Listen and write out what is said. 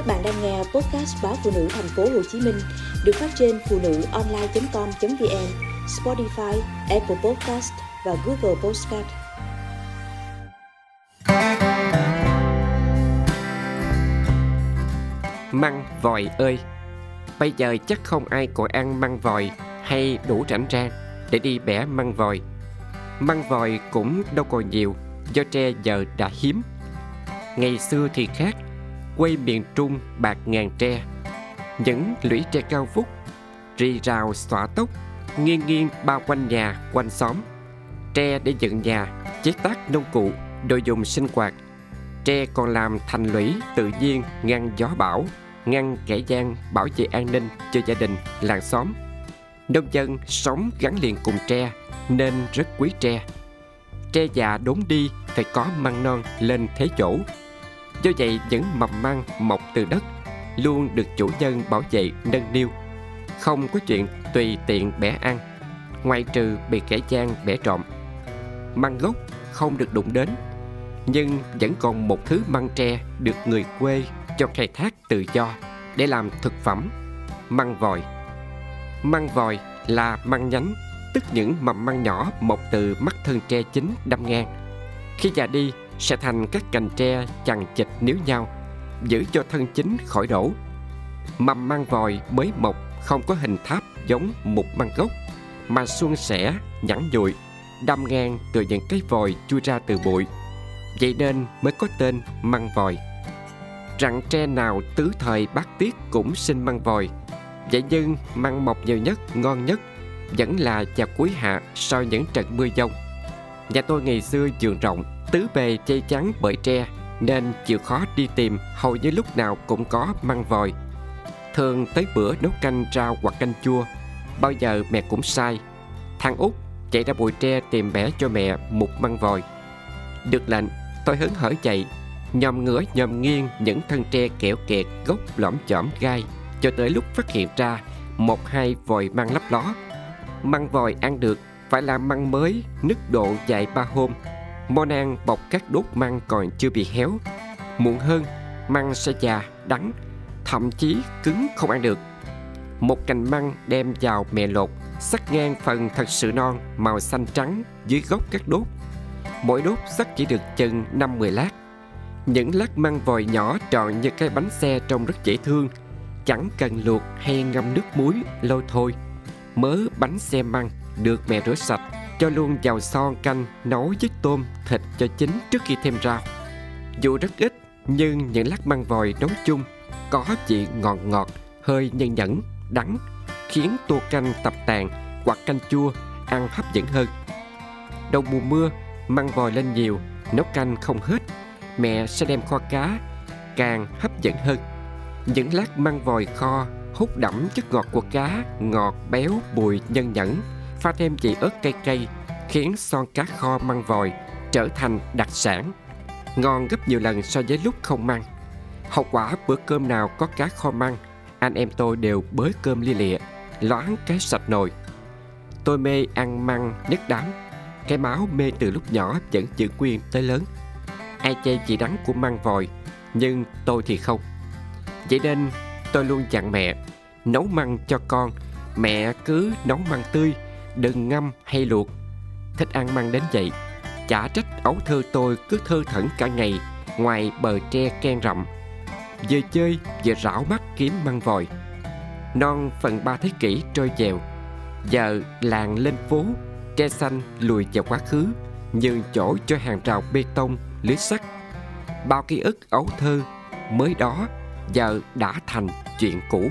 Các bạn đang nghe podcast báo phụ nữ thành phố Hồ Chí Minh được phát trên phụ nữ online.com.vn, Spotify, Apple Podcast và Google Podcast. Măng vòi ơi Bây giờ chắc không ai còn ăn măng vòi hay đủ rảnh rang để đi bẻ măng vòi. Măng vòi cũng đâu còn nhiều do tre giờ đã hiếm. Ngày xưa thì khác, quay miền Trung bạc ngàn tre. Những lũy tre cao vút, rì rào xõa tóc, nghiêng nghiêng bao quanh nhà, quanh xóm. Tre để dựng nhà, chế tác nông cụ, đồ dùng sinh hoạt. Tre còn làm thành lũy tự nhiên ngăn gió bão, ngăn kẻ gian bảo vệ an ninh cho gia đình, làng xóm. Nông dân sống gắn liền cùng tre nên rất quý tre. Tre già đốn đi phải có măng non lên thế chỗ. Do vậy những mầm măng mọc từ đất luôn được chủ nhân bảo vệ nâng niu. Không có chuyện tùy tiện bẻ ăn, ngoại trừ bị kẻ gian bẻ trộm. Măng gốc không được đụng đến, nhưng vẫn còn một thứ măng tre được người quê cho khai thác tự do để làm thực phẩm, măng vòi. Măng vòi là măng nhánh, tức những mầm măng nhỏ mọc từ mắt thân tre chính đâm ngang. Khi già đi sẽ thành các cành tre chằng chịt níu nhau, giữ cho thân chính khỏi đổ. Mầm măng vòi mới mọc không có hình tháp giống một măng gốc, mà suôn sẻ, nhẵn nhụi đâm ngang từ những cái vòi chui ra từ bụi. Vậy nên mới có tên măng vòi. Rặng tre nào tứ thời bát tiết cũng sinh măng vòi, Vậy nhưng măng mọc nhiều nhất, ngon nhất vẫn là vào cuối hạ sau những trận mưa dông. Nhà tôi ngày xưa giường rộng, tứ bề che chắn bởi tre nên chịu khó đi tìm hầu như lúc nào cũng có măng vòi. Thường tới bữa nấu canh rau hoặc canh chua, bao giờ mẹ cũng sai. Thằng út chạy ra bụi tre tìm bẻ cho mẹ một măng vòi. Được lệnh, tôi hứng hở chạy, nhòm ngửa nhòm nghiêng những thân tre kẹo kẹt gốc lõm chõm gai cho tới lúc phát hiện ra một hai vòi măng lấp ló. Măng vòi ăn được phải làm măng mới, nứt độ dài ba hôm. Món ăn bọc các đốt măng còn chưa bị héo. Muộn hơn, măng sẽ già, đắng, thậm chí cứng không ăn được. Một cành măng đem vào mẹ lột, sắc ngang phần thật sự non màu xanh trắng dưới gốc các đốt. Mỗi đốt sắc chỉ được chừng 5-10 lát. Những lát măng vòi nhỏ tròn như cái bánh xe trông rất dễ thương, chẳng cần luộc hay ngâm nước muối lâu thôi mớ bánh xe măng được mẹ rửa sạch cho luôn vào son canh nấu với tôm thịt cho chín trước khi thêm rau. Dù rất ít nhưng những lát măng vòi nấu chung có vị ngọt ngọt hơi nhân nhẫn đắng khiến tô canh tập tàn hoặc canh chua ăn hấp dẫn hơn. Đầu mùa mưa măng vòi lên nhiều nấu canh không hết. Mẹ sẽ đem kho cá càng hấp dẫn hơn. Những lát măng vòi kho hút đẫm chất ngọt của cá, ngọt, béo, bùi, nhân nhẫn, pha thêm vị ớt cay cay, khiến son cá kho măng vòi trở thành đặc sản. Ngon gấp nhiều lần so với lúc không măng. Hậu quả bữa cơm nào có cá kho măng, anh em tôi đều bới cơm lia lịa, loáng cái sạch nồi. Tôi mê ăn măng nhất đám, cái máu mê từ lúc nhỏ vẫn giữ nguyên tới lớn. Ai chê vị đắng của măng vòi, nhưng tôi thì không. Vậy nên tôi luôn dặn mẹ Nấu măng cho con Mẹ cứ nấu măng tươi Đừng ngâm hay luộc. Thích ăn măng đến vậy, Chả trách ấu thơ tôi cứ thơ thẩn cả ngày Ngoài bờ tre ken rậm. Vừa chơi vừa rảo mắt kiếm măng vòi. Non phần ba thế kỷ trôi dèo, Giờ làng lên phố, Tre xanh lùi vào quá khứ, Nhường chỗ cho hàng rào bê tông, Lưới sắt. Bao ký ức ấu thơ Mới đó giờ đã thành chuyện cũ.